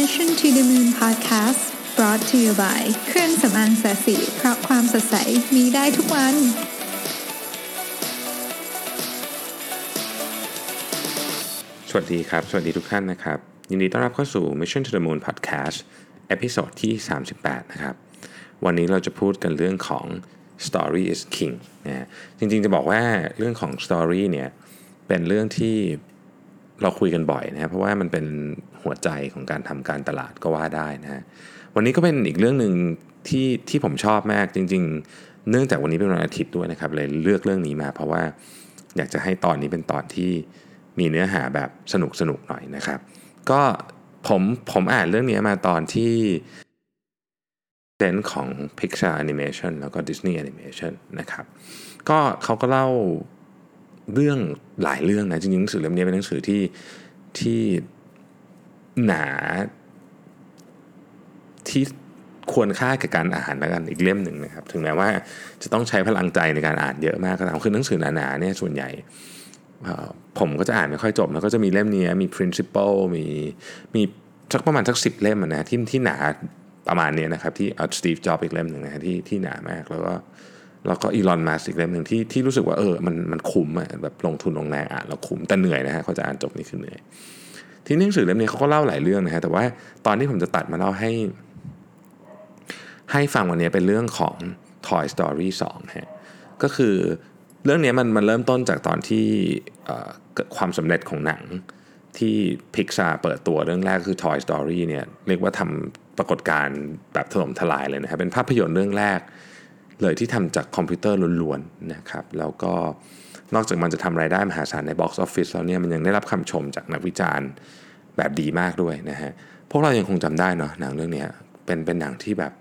Mission to the Moon Podcast brought to you by เครื่องสำอางศศิเพราะความสดใสมีได้ทุกวัน สวัสดีครับ สวัสดีทุกท่านนะครับ ยินดีต้อนรับเข้าสู่ Mission to the Moon Podcast episode ที่ 38 นะครับ วันนี้เราจะพูดกันเรื่องของ Story is King นะฮะจริงๆจะบอกว่าเรื่องของ Story เนี่ยเป็นเรื่องที่ เราคุยกันบ่อยนะครับเพราะว่ามันเป็นหัวใจของการทำการตลาดก็ว่าได้นะฮะวันนี้ก็เป็นอีกเรื่องหนึ่งที่ที่ผมชอบมากจริง ๆ เนื่องจากวันนี้เป็นวันอาทิตย์ด้วยนะครับเลยเลือกเรื่องนี้มา เพราะว่าอยากจะให้ตอนนี้เป็นตอนที่มีเนื้อหาแบบสนุกสนุกหน่อยนะครับ ก็ผมผมอ่านเรื่องนี้มาตอนที่เซนของ Pixar Animation แล้วก็ Disney Animation นะครับ ก็เขาก็เล่า เรื่องหลายเรื่องนะจริงๆหนังสือเล่มนี้เป็นหนังสือที่ที่หนาที่ควรค่ากับการอ่านแล้วกันอีกเล่มหนึ่งนะครับ ถึงแม้ว่าจะต้องใช้พลังใจในการอ่านเยอะมากก็ตามคือหนังสือหนาๆเนี่ยส่วนใหญ่ผมก็จะอ่านไม่ค่อยจบ แล้วก็จะมีเล่มนี้มี principle มีมีสักประมาณสักสิบเล่มนะที่ที่หนาประมาณนี้นะครับ ที่เอาสตีฟจ็อบอีกเล่มหนึ่งนะที่ที่หนามากแล้วก็ แล้วก็อีลอนมัสอีกเล่มหนึ่งที่ที่รู้สึกว่าเออมันมันคุ้มอะแบบลงทุนลงแรงอ่านแล้วคุ้มแต่เหนื่อยนะฮะเขาจะอ่านจบนี่คือเหนื่อยที่หนังสือเล่มนี้เขาก็เล่าหลายเรื่องนะฮะแต่ว่าตอนที่ผมจะตัดมาเล่าให้ ให้ฟังวันนี้เป็นเรื่องของ Toy Story 2ฮะก็คือเรื่องนี้มันมันเริ่มต้นจากตอนที่ความสำเร็จของหนังที่พิกซาเปิดตัวเรื่องแรกคือ Toy Story เนี่ยเรียกว่าทำปรากฏการณ์แบบถล่มทลายเลยนะครับเป็นภาพยนตร์เรื่องแรก เลยที่ทำจากคอมพิวเตอร์ล้วนๆนะครับแล้วก็นอกจากมันจะทำรายได้มหาศาลใน Box Office แล้วเนี่ยมันยังได้รับคำชมจากนักวิจารณ์แบบดีมากด้วยนะฮะพวกเรายังคงจำได้เนาะหนังเรื่องนี้เป็นเป็นหนังที่แบบ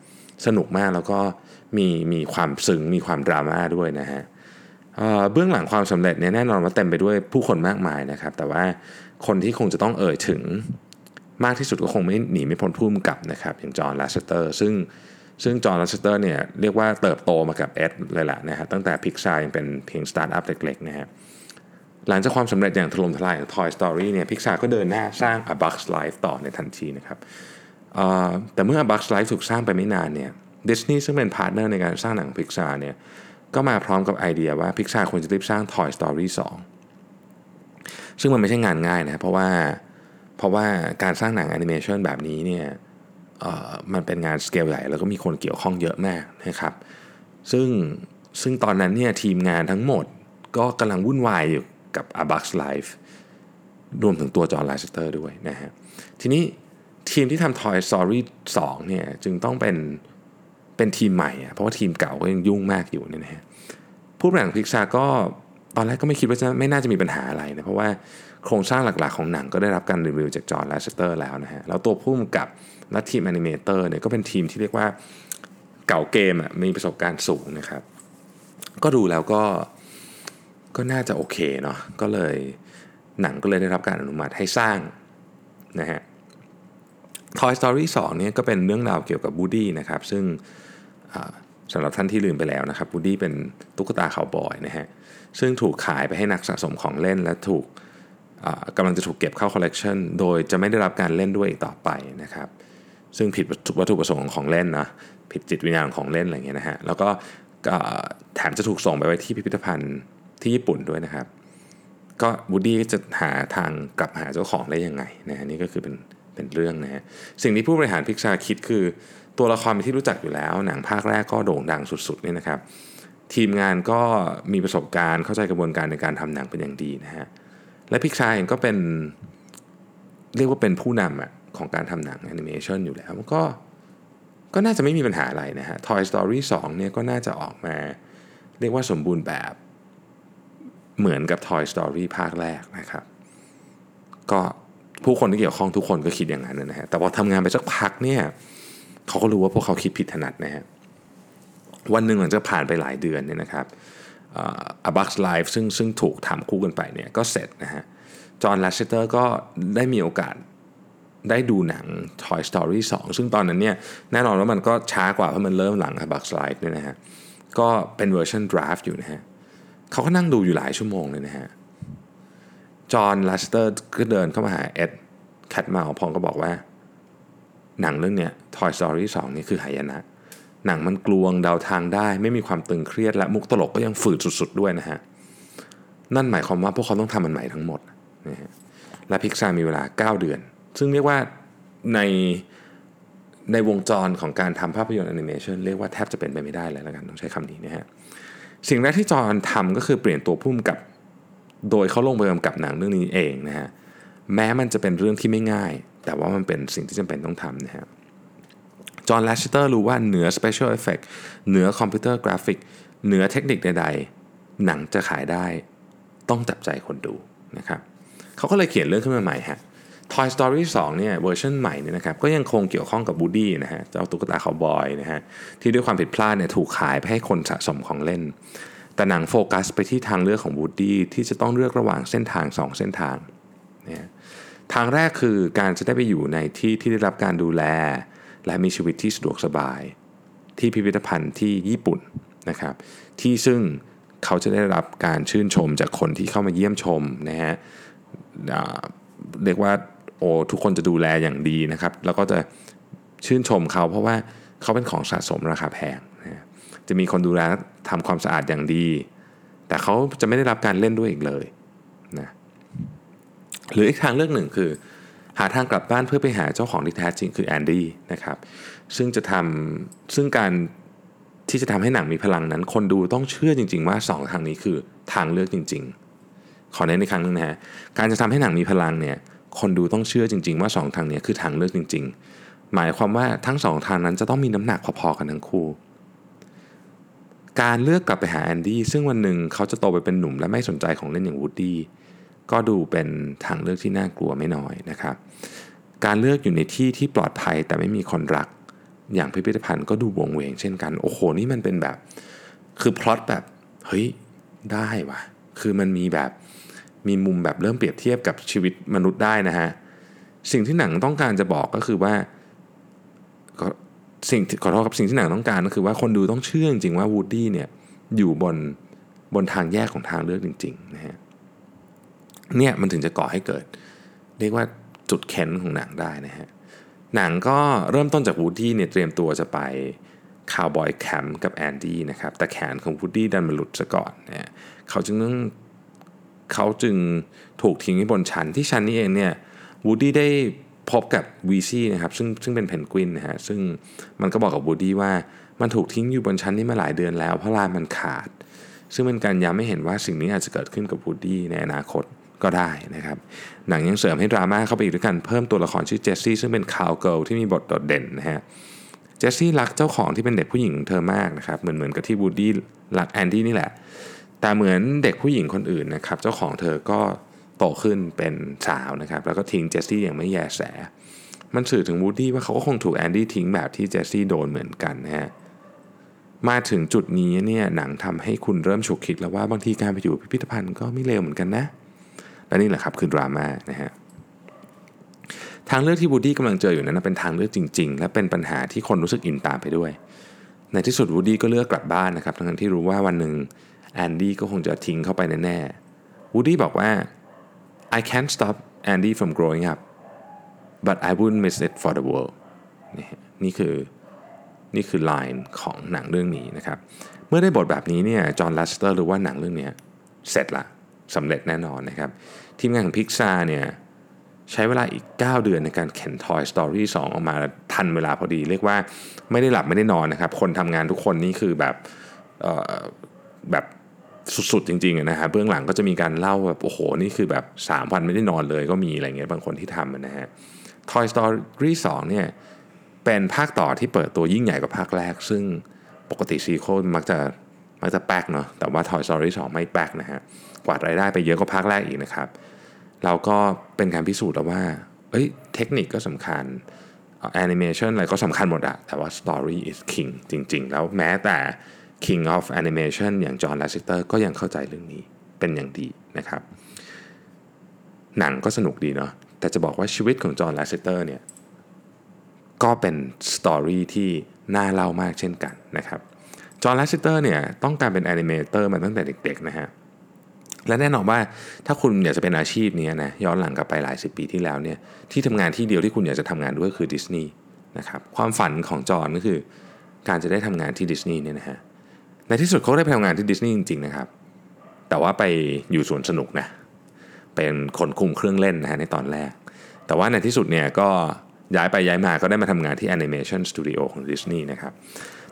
สนุกมากแล้วก็มีมีความซึ้งมีความดราม่าด้วยนะฮะเบื้องหลังความสำเร็จเนี่ยแน่นอนว่าเต็มไปด้วยผู้คนมากมายนะครับ แต่ว่าคนที่คงจะต้องเอ่ยถึงมากที่สุดก็คงไม่หนีไม่พ้นผู้กำกับนะครับอย่างจอห์น แลสซีเตอร์ ซึ่ง ซึ่งจอห์น แลสซีเตอร์เนี่ยเรียกว่าเติบโตมากับเอ็ดเลยแหละนะฮะตั้งแต่พิกซาร์ยังเป็นเพียงสตาร์ทอัพเล็กๆนะฮะหลังจากความสำเร็จอย่างถล่มทลายของ Toy Story เนี่ยพิกซาร์ก็เดินหน้าสร้าง A Bug's Life ต่อในทันทีนะครับแต่เมื่อ A Bug's Life ถูกสร้างไปไม่นานเนี่ยดิสนีย์ซึ่งเป็น partner ในการสร้างหนังพิกซาร์เนี่ยก็มาพร้อมกับไอเดียว่าพิกซาร์ควรจะรีบสร้าง Toy Story 2 ซึ่งมันไม่ใช่งานง่ายนะเพราะว่าเพราะว่าการสร้างหนังแอนิเมชันแบบนี้เนี่ย มันเป็นงานสเกลใหญ่แล้วก็มีคนเกี่ยวข้องเยอะมากนะครับซึ่งซึ่งตอนนั้นเนี่ยทีมงานทั้งหมดก็กำลังวุ่นวายอยู่กับ A Bug's Life รวมถึงตัวจอห์น แลสซีเตอร์ด้วยนะฮะทีนี้ทีมที่ทำ Toy Story 2เนี่ยจึงต้องเป็นเป็นทีมใหม่เพราะว่าทีมเก่าก็ยังยุ่งมากอยู่เนี่ยนะฮะผู้บริหารพิกซาก็ตอนแรกก็ไม่คิดว่าจะไม่น่าจะมีปัญหาอะไรนะเพราะว่า โครงสร้างหลักๆของหนังก็ได้รับการรีวิวจาก John Lasseter แล้วนะฮะแล้วตัวผู้กำกับและทีม animator เนี่ยก็เป็นทีมที่เรียกว่าเก๋าเกมอะมีประสบการณ์สูงนะครับ ก็ดูแล้วก็ก็น่าจะโอเคเนาะก็เลยหนังก็เลยได้รับการอนุมัติให้สร้างนะฮะ Toy Story 2เนี่ยก็เป็นเรื่องราวเกี่ยวกับวูดดี้นะครับซึ่งสำหรับท่านที่ลืมไปแล้วนะครับวูดดี้เป็นตุ๊กตาคาวบอยนะฮะซึ่งถูกขายไปให้นักสะสมของเล่นและถูก กำลังจะถูกเก็บเข้าคอลเลกชันโดยจะไม่ได้รับการเล่นด้วยอีกต่อไปนะครับ ซึ่งผิดวัตถุประสงค์ของของเล่นนะผิดจิตวิญญาณของเล่นอะไรเงี้ยนะฮะแล้วก็แถมจะถูกส่งไปไว้ที่พิพิธภัณฑ์ที่ญี่ปุ่นด้วยนะครับ ก็บูดี้จะหาทางกลับหาเจ้าของได้ยังไงนะฮะนี่ก็คือเป็นเป็นเรื่องนะฮะสิ่งที่ผู้บริหารพิกซาคิดคือ ตัวละครที่รู้จักอยู่แล้ว หนังภาคแรกก็โด่งดังสุดๆนี่นะครับ ทีมงานก็มีประสบการณ์เข้าใจกระบวนการในการทำหนังเป็นอย่างดีนะฮะ และพิกซาเองก็เป็นเรียกว่าเป็นผู้นำของการทำหนังแอนิเมชันอยู่แล้วก็ก็น่าจะไม่มีปัญหาอะไรนะฮะ Toy Story 2เนี่ยก็น่าจะออกมา เรียกว่าสมบูรณ์แบบเหมือนกับ Toy Story ภาคแรกนะครับ ก็ผู้คนที่เกี่ยวข้องทุกคนก็คิดอย่างนั้นนะฮะแต่พอทำงานไปสักพักเนี่ยเขาก็รู้ว่าพวกเขาคิดผิดถนัดนะฮะวันหนึ่งหลังจากผ่านไปหลายเดือนเนี่ยนะครับ A Bug's Life ซึ่งซึ่งถูกทำคู่กันไปเนี่ยก็เสร็จนะฮะ John Lasseter ก็ได้มีโอกาสได้ดูหนัง Toy Story 2 ซึ่งตอนนั้นเนี่ยแน่นอนว่ามันก็ช้ากว่าเพราะมันเริ่มหลัง A Bug's Life เนี่ยนะฮะก็เป็นเวอร์ชัน draft อยู่นะฮะเขาก็นั่งดูอยู่หลายชั่วโมงเลยนะฮะ John Lasseter ก็เดินเข้ามาหา Ed Catmull ก็บอกว่า หนังเรื่องเนี้ย Toy Story 2 นี่คือหายนะ หนังมันกลวงเดาทางได้ ไม่มีความตึงเครียดและมุกตลกก็ยังฝืดสุดๆด้วยนะฮะนั่นหมายความว่าพวกเขาต้องทำมันใหม่ทั้งหมดนะฮะและพิกซามีเวลา 9 เดือน ซึ่งเรียกว่าในในวงจรของการทำภาพยนตร์แอนิเมชันเรียกว่าแทบจะเป็นไปไม่ได้เลยแล้วกันต้องใช้คำนี้นะฮะสิ่งแรกที่จอห์นทำก็คือเปลี่ยนตัวผู้กำกับ โดยเขาลงไปกำกับหนังเรื่องนี้เองนะฮะแม้มันจะเป็นเรื่องที่ไม่ง่าย แต่ว่ามันเป็นสิ่งที่จำเป็นต้องทำนะฮะ John Lasseter รู้ว่าเหนือ Special Effect เหนือคอมพิวเตอร์กราฟิกเหนือเทคนิคใด ๆ หนังจะขายได้ ต้องจับใจคนดูนะครับเขาก็เลยเขียนเรื่องขึ้นมาใหม่ฮะ Toy Story 2เนี่ยเวอร์ชันใหม่เนี่ยนะครับก็ยังคงเกี่ยวข้องกับวูดดี้นะฮะเจ้าตุ๊กตาคาวบอยนะฮะที่ด้วยความผิดพลาดเนี่ยถูกขายไปให้คนสะสมของเล่น แต่หนังโฟกัสไปที่ทางเลือกของวูดดี้ที่จะต้องเลือกระหว่างเส้นทาง 2 เส้นทางนะทางแรกคือการจะได้ไปอยู่ในที่ที่ได้รับการดูแล และมีชีวิตที่สะดวกสบาย ที่พิพิธภัณฑ์ที่ญี่ปุ่นนะครับ ที่ซึ่งเขาจะได้รับการชื่นชมจากคนที่เข้ามาเยี่ยมชมนะฮะเรียกว่าโอ้ทุกคนจะดูแลอย่างดีนะครับ แล้วก็จะชื่นชมเขาเพราะว่าเขาเป็นของสะสมราคาแพงนะจะมีคนดูแลทำความสะอาดอย่างดี แต่เขาจะไม่ได้รับการเล่นด้วยอีกเลยนะหรืออีกทางเลือกหนึ่งคือ หาทางกลับบ้านเพื่อไปหาเจ้าของที่แท้จริงคือแอนดี้นะครับซึ่งจะทำซึ่งการที่จะทำให้หนังมีพลังนั้น คนดูต้องเชื่อจริง ๆ ว่า 2 ทางนี้คือทางเลือกจริง ๆ ขอเน้นอีกครั้งนึงนะฮะการจะทำให้หนังมีพลังเนี่ยคนดูต้องเชื่อจริง ๆ ว่า 2 ทางนี้คือทางเลือกจริง ๆ หมายความว่าทั้งสองทางนั้นจะต้องมีน้ำหนักพอๆกันทั้งคู่การเลือกกลับไปหาแอนดี้ซึ่งวันหนึ่งเขาจะโตไปเป็นหนุ่มและไม่สนใจของเล่นอย่างวูดดี้ ก็ดูเป็นทางเลือกที่น่ากลัวไม่น้อยนะครับ การเลือกอยู่ในที่ที่ปลอดภัยแต่ไม่มีคนรัก อย่างพิพิธภัณฑ์ก็ดูวังเวงเช่นกันโอ้โหนี่มันเป็นแบบ คือพล็อตแบบเฮ้ยได้วะคือมันมีแบบมีมุมแบบเริ่มเปรียบเทียบกับชีวิตมนุษย์ได้นะฮะสิ่งที่หนังต้องการจะบอกก็คือว่าสิ่งขอโทษครับสิ่งที่หนังต้องการก็คือว่าคนดูต้องเชื่อจริงๆว่าวูดดี้เนี่ยอยู่บนบนทางแยกของทางเลือกจริงๆนะฮะ เนี่ยมันถึงจะก่อให้เกิด เรียกว่าจุดเค้นของหนังได้นะฮะหนังก็เริ่มต้นจากวูดดี้เนี่ยเตรียมตัวจะไป Cowboy Camp กับแอนดี้นะครับแต่แขนของวูดดี้ดันมาหลุดซะก่อนนะเขาจึงต้องเขาจึงถูกทิ้งไว้บนชั้นที่ชั้นนี้เองเนี่ยวูดดี้ได้พบกับวีซซี่นะครับซึ่งซึ่งเป็นเพนกวินนะฮะซึ่งมันก็บอกกับวูดดี้ว่ามันถูกทิ้งอยู่บนชั้นนี้มาหลายเดือนแล้ว เพราะลานมันขาด ซึ่งเป็นการย้ำให้เห็นว่าสิ่งนี้อาจจะเกิดขึ้นกับวูดดี้ในอนาคต ก็ได้นะครับ หนังยังเสริมให้ดราม่าเข้าไปอีกด้วยการเพิ่มตัวละครชื่อเจสซี่ซึ่งเป็น cowgirl ที่มีบทโดดเด่นนะฮะเจสซี่รักเจ้าของที่เป็นเด็กผู้หญิงเธอมากนะครับเหมือนเหมือนกับที่วูดดี้รักแอนดี้นี่แหละ แต่เหมือนเด็กผู้หญิงคนอื่นนะครับเจ้าของเธอก็โตขึ้นเป็นสาวนะครับแล้วก็ทิ้งเจสซี่อย่างไม่แยแส มันสื่อถึงวูดดี้ว่าเขาก็คงถูกแอนดี้ทิ้งแบบที่เจสซี่โดนเหมือนกันนะฮะมาถึงจุดนี้เนี่ยหนังทำให้คุณเริ่มฉุกคิดแล้วว่าบางทีการไปอยู่พิพิธภัณฑ์ก็ไม่เลวเหมือนกันนะ และนี่แหละครับคือดราม่านะฮะทางเลือกที่วูดดี้กำลังเจออยู่นั้นเป็นทางเลือกจริง ๆ และเป็นปัญหาที่คนรู้สึกอินตามไปด้วย ในที่สุดวูดดี้ก็เลือกกลับบ้านนะครับทั้งที่รู้ว่าวันหนึ่งแอนดี้ก็คงจะทิ้งเขาไปแน่ๆวูดดี้บอกว่า I can't stop Andy from growing up but I wouldn't miss it for the world นี่นี่คือนี่คือไลน์ของหนังเรื่องนี้นะครับ เมื่อได้บทแบบนี้เนี่ยจอห์นลัสเตอร์รู้ว่าหนังเรื่องนี้เสร็จละ สำเร็จแน่นอนนะครับ ทีมงานของพิกซาเนี่ยใช้เวลาอีก 9 เดือนในการเข็น Toy Story 2 ออกมาทันเวลาพอดี เรียกว่าไม่ได้หลับไม่ได้นอนนะครับ คนทำงานทุกคนนี่คือแบบแบบสุดๆจริงๆนะฮะเบื้องหลังก็จะมีการเล่าแบบโอ้โห นี่คือแบบ 3 วันไม่ได้นอนเลยก็มีอะไรเงี้ยบางคนที่ทำนะฮะ Toy Story 2 เนี่ยเป็นภาคต่อที่เปิดตัวยิ่งใหญ่กว่าภาคแรก ซึ่งปกติซีโคมักจะมักจะแป๊กเนาะแต่ว่า Toy Story 2 ไม่แป๊กนะฮะ กวาดรายได้ไปเยอะกว่าภาคแรกอีกนะครับ เราก็เป็นการพิสูจน์แล้วว่าเอ้ยเทคนิคก็สำคัญแอนิเมชันอะไรก็สำคัญหมดอะแต่ว่า Story is king จริง ๆ แล้วแม้แต่ King of Animation อย่าง John Lasseter ก็ยังเข้าใจเรื่องนี้เป็นอย่างดีนะครับ หนังก็สนุกดีเนาะแต่จะบอกว่าชีวิตของ John Lasseter เนี่ยก็เป็น story ที่น่าเล่ามากเช่นกันนะครับ John Lasseter เนี่ยต้องการเป็น animator มาตั้งแต่เด็กๆนะฮะ และแน่นอนว่าถ้าคุณอยากจะเป็นอาชีพนี้นะย้อนหลังกลับไปหลายสิบปีที่แล้วเนี่ยที่ทำงานที่เดียวที่คุณอยากจะทำงานด้วยคือดิสนีย์นะครับความฝันของจอห์นก็คือ การจะได้ทำงานที่ดิสนีย์เนี่ยนะฮะในที่สุดเขาได้ไปทำงานที่ดิสนีย์จริงๆนะครับ แต่ว่าไปอยู่สวนสนุกนะเป็นคนคุมเครื่องเล่นนะฮะในตอนแรก แต่ว่าในที่สุดเนี่ยก็ย้ายไปย้ายมาก็ได้มาทำงานที่ Animation Studio ของดิสนีย์นะครับ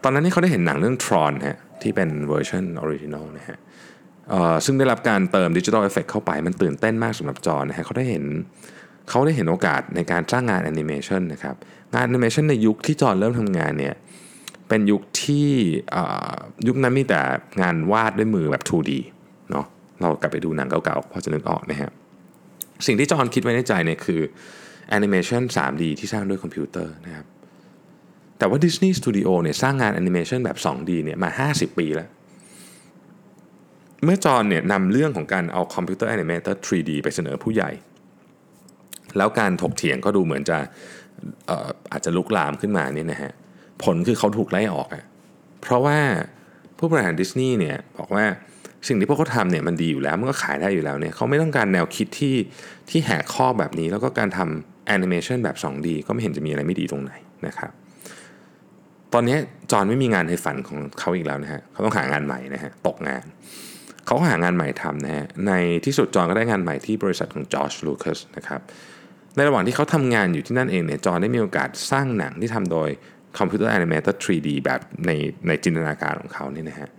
ตอนนั้นนี่เขาได้เห็นหนังเรื่อง Tron ฮะที่เป็นเวอร์ชัน original นะฮะ ซึ่งได้รับการเติม digital effect เข้าไปมันตื่นเต้นมากสำหรับจอห์นนะฮะเขาได้เห็นเขาได้เห็นโอกาสในการสร้างงานแอนิเมชันนะครับงานแอนิเมชันในยุคที่จอห์นเริ่มทำงานเนี่ยเป็นยุคที่ยุคนั้นมีแต่งานวาดด้วยมือแบบ 2D เนาะเรากลับไปดูหนังเก่าๆพอจะนึกออกนะฮะสิ่งที่จอห์นคิดไว้ในใจเนี่ยคือแอนิเมชัน 3D ที่สร้างด้วยคอมพิวเตอร์นะครับแต่ว่า Disney Studio เนี่ยสร้างงานแอนิเมชันแบบ 2D เนี่ยมา 50 ปีแล้ว เมื่อจอห์นเนี่ยนำเรื่องของการเอาคอมพิวเตอร์แอนิเมเตอร์ 3D ไปเสนอผู้ใหญ่ แล้วการถกเถียงก็ดูเหมือนจะอาจจะลุกลามขึ้นมาเนี่ยนะฮะผลคือเขาถูกไล่ออกอะเพราะว่าผู้บริหารดิสนีย์เนี่ยบอกว่าสิ่งที่พวกเขาทำเนี่ยมันดีอยู่แล้วมันก็ขายได้อยู่แล้วเนี่ยเขาไม่ต้องการแนวคิดที่ที่แหกข้อแบบนี้ แล้วก็การทำแอนิเมชันแบบ 2D ก็ไม่เห็นจะมีอะไรไม่ดีตรงไหนนะครับตอนนี้จอห์นไม่มีงานในฝันของเขาอีกแล้วนะฮะเขาต้องหางานใหม่นะฮะตกงาน เขาหางานใหม่ทำนะฮะในที่สุดจอห์นก็ได้งานใหม่ที่บริษัทของจอร์จลูคัสนะครับในระหว่างที่เขาทำงานอยู่ที่นั่นเองเนี่ยจอห์นได้มีโอกาสสร้างหนังที่ทำโดยคอมพิวเตอร์แอนิเมเตอร์ 3D แบบในในจินตนาการของเขาเนี่ยนะฮะ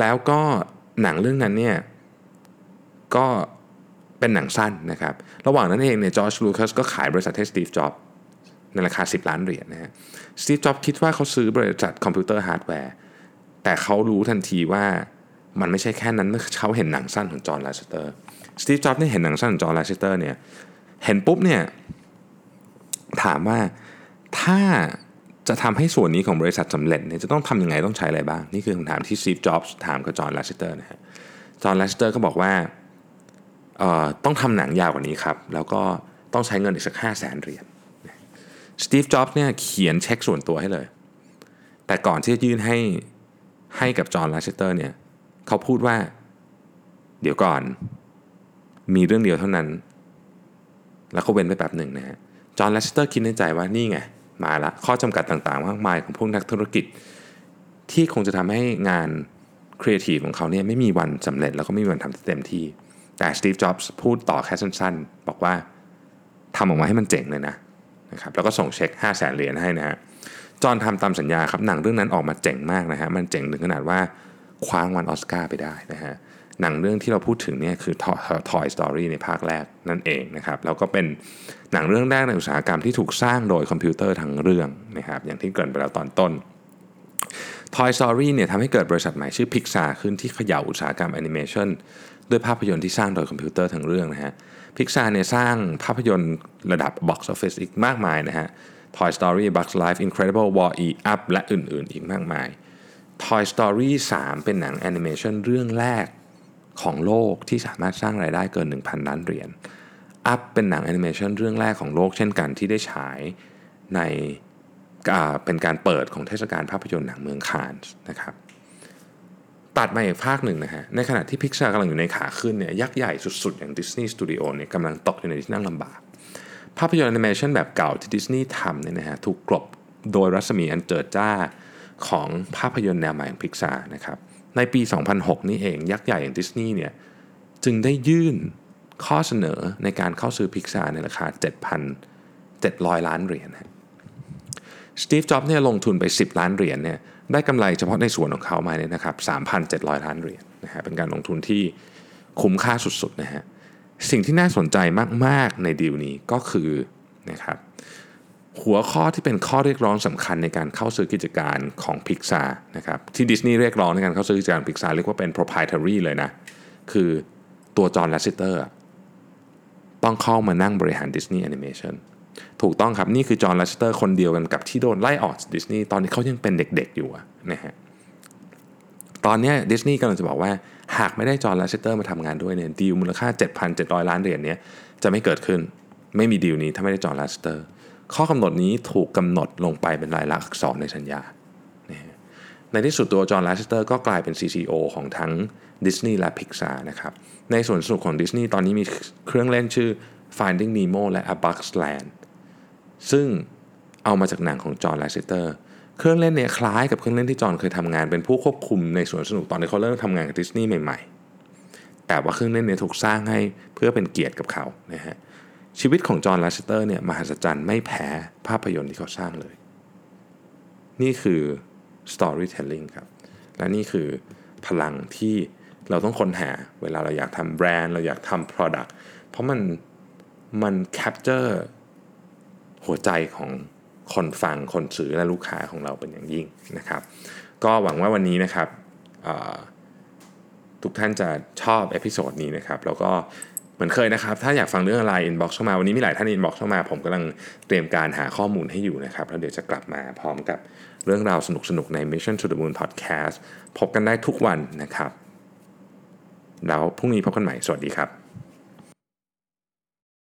แล้วก็หนังเรื่องนั้นเนี่ยก็เป็นหนังสั้นนะครับ ระหว่างนั้นเองเนี่ยจอร์จลูคัสก็ขายบริษัทให้สตีฟจ็อบในราคา 10 ล้านเหรียญนะฮะสตีฟจ็อบคิดว่าเขาซื้อบริษัทคอมพิวเตอร์ฮาร์ดแวร์ แต่เขารู้ทันทีว่ามันไม่ใช่แค่นั้นเขาเห็นหนังสั้นของจอห์นลาสเตอร์สตีฟจ็อบเนี่ยเห็นหนังสั้นของจอห์นลาสเตอร์เนี่ยเห็นปุ๊บเนี่ยถามว่าถ้าจะทำให้ส่วนนี้ของบริษัทสำเร็จเนี่ยจะต้องทำยังไงต้องใช้อะไรบ้าง นี่คือคำถามที่สตีฟจ็อบส์ถามกับจอห์นลาสเตอร์นะฮะจอห์นลาสเตอร์ก็บอกว่าต้องทำหนังยาวกว่านี้ครับ แล้วก็ต้องใช้เงินอีกสักห้าแสนเหรียญสตีฟจ็อบส์เนี่ยเขียนเช็คส่วนตัวให้เลย แต่ก่อนที่จะยื่นให้ ให้กับจอห์นลาเชสเตอร์เนี่ยเขาพูดว่า เดี๋ยวก่อน มีเรื่องเดียวเท่านั้น แล้วเขาเว้นไปแบบหนึ่งนะฮะจอห์นลาเชสเตอร์คิดในใจว่านี่ไง มาละข้อจำกัดต่างๆมากมายของพวกนักธุรกิจ ที่คงจะทำให้งานครีเอทีฟของเขาเนี่ยไม่มีวันสำเร็จแล้วก็ไม่มีวันทำเต็มที่ แต่สตีฟ จ็อบส์พูดต่อแค่สั้นๆ บอกว่าทำออกมาให้มันเจ๋งเลยนะนะครับแล้วก็ส่งเช็ค 5 0 0แสนเหรียญให้นะฮะ จอห์นทำตามสัญญาครับหนังเรื่องนั้นออกมาเจ๋งมากนะฮะมันเจ๋งถึงขนาดว่าคว้างวันออสการ์ไปได้นะฮะหนังเรื่องที่เราพูดถึงเนี่ยคือ Toy Story ในภาคแรกนั่นเองนะครับแล้วก็เป็นหนังเรื่องแรกในอุตสาหกรรมที่ถูกสร้างโดยคอมพิวเตอร์ทั้งเรื่องนะครับอย่างที่เกริ่นไปแล้วตอนต้น Toy Story เนี่ยทำให้เกิดบริษัทใหม่ชื่อ Pixar ขึ้นที่เขย่าอุตสาหกรรมแอนิเมชันด้วยภาพยนตร์ที่สร้างโดยคอมพิวเตอร์ทั้งเรื่องนะฮะ Pixar เนี่ยสร้างภาพยนตร์ระดับ box office อีกมากมายนะฮะ Toy Story Bugs Life Incredible Wall-E Up และอื่นๆ อีกมากมาย Toy Story 3 เป็นหนังแอนิเมชันเรื่องแรกของโลกที่สามารถสร้างรายได้เกิน 1,000 ล้านเหรียญ Up เป็นหนังแอนิเมชันเรื่องแรกของโลกเช่นกันที่ได้ฉายในเป็นการเปิดของเทศกาลภาพยนตร์หนังเมืองคานส์นะครับตัดมาอีกภาคหนึ่งนะฮะ ในขณะที่พิกซาร์กำลังอยู่ในขาขึ้นเนี่ยยักษ์ใหญ่สุดๆ อย่างดิสนีย์สตูดิโอเนี่ยกำลังตกอยู่ในที่นั่งลำบาก ภาพยนตร์แอนิเมชันแบบเก่าที่ดิสนีย์ทำเนี่ยนะฮะถูกกลบโดยรัศมีอันเจิดจ้าของภาพยนตร์แนวใหม่ของพิกซาร์นะครับในปี 2006 นี่เองยักษ์ใหญ่อย่างดิสนีย์เนี่ยจึงได้ยื่นข้อเสนอในการเข้าซื้อพิกซาร์ในราคา 7,700 ล้านเหรียญสตีฟ จ็อบส์เนี่ยลงทุนไป 10 ล้านเหรียญเนี่ยได้กำไรเฉพาะในส่วนของเขามาเนี่ยนะครับ 3,700 ล้านเหรียญนะฮะเป็นการลงทุนที่คุ้มค่าสุดๆนะฮะ สิ่งที่น่าสนใจมาก ๆ ในดีลนี้ก็คือนะครับหัวข้อที่เป็นข้อเรียกร้องสำคัญในการเข้าซื้อกิจการของ Pixar นะครับที่ดิสนีย์เรียกร้องในการเข้าซื้อกิจการ Pixar เรียกว่าเป็น priority เลยนะ คือตัวจอห์นลาสเตอร์ต้องเข้ามานั่งบริหารดิสนีย์แอนิเมชันถูกต้องครับ นี่คือจอห์นลาสเตอร์คนเดียวกันกับที่โดนไล่ออกดิสนีย์ตอนนี้เขายังเป็นเด็กๆอยู่นะฮะ ตอนนี้ดิสนีย์กำลังจะบอกว่า หากไม่ได้จอห์นลาสเตอร์มาทำงานด้วยเนี่ยดีลมูลค่า 7,700 ล้านเหรียญนี้จะไม่เกิดขึ้นไม่มีดีลนี้ถ้าไม่ได้จอห์นลาสเตอร์ ข้อกำหนดนี้ถูกกำหนดลงไปเป็นลายลักษณ์อักษรในสัญญา ในที่สุดตัวจอห์นลาสเตอร์ก็กลายเป็น CCO ของทั้งดิสนีย์และ Pixar นะครับในสวนสนุกของดิสนีย์ตอนนี้มีเครื่องเล่นชื่อ Finding Nemo และ A Bug's Land ซึ่งเอามาจากหนังของจอห์นแลสเตอร์ เครื่องเล่นเนี่ยคล้ายกับเครื่องเล่นที่จอห์นเคยทำงานเป็นผู้ควบคุมในสวนสนุกตอนที่เขาเริ่มทำงานกับดิสนีย์ใหม่ๆ แต่ว่าเครื่องเล่นเนี่ยถูกสร้างให้เพื่อเป็นเกียรติกับเขานะฮะชีวิตของจอห์นแลสเตอร์เนี่ยมหัศจรรย์ไม่แพ้ภาพยนตร์ที่เขาสร้างเลย นี่คือ storytelling ครับ และนี่คือพลังที่เราต้องค้นหาเวลาเราอยากทำแบรนด์ เราอยากทำ product เพราะมันมัน capture หัวใจของ คนฟังคนซื้อและลูกค้าของเราเป็นอย่างยิ่งนะครับ ก็หวังว่าวันนี้นะครับทุกท่านจะชอบ episode นี้นะครับแล้วก็เหมือนเคยนะครับ ถ้าอยากฟังเรื่องอะไร inbox เข้ามา วันนี้มีหลายท่าน inbox เข้ามา ผมกำลังเตรียมการหาข้อมูลให้อยู่นะครับ แล้วเดี๋ยวจะกลับมาพร้อมกับเรื่องราวสนุกๆใน Mission to the Moon Podcast พบกันได้ทุกวันนะครับ แล้วพรุ่งนี้พบกันใหม่ สวัสดีครับ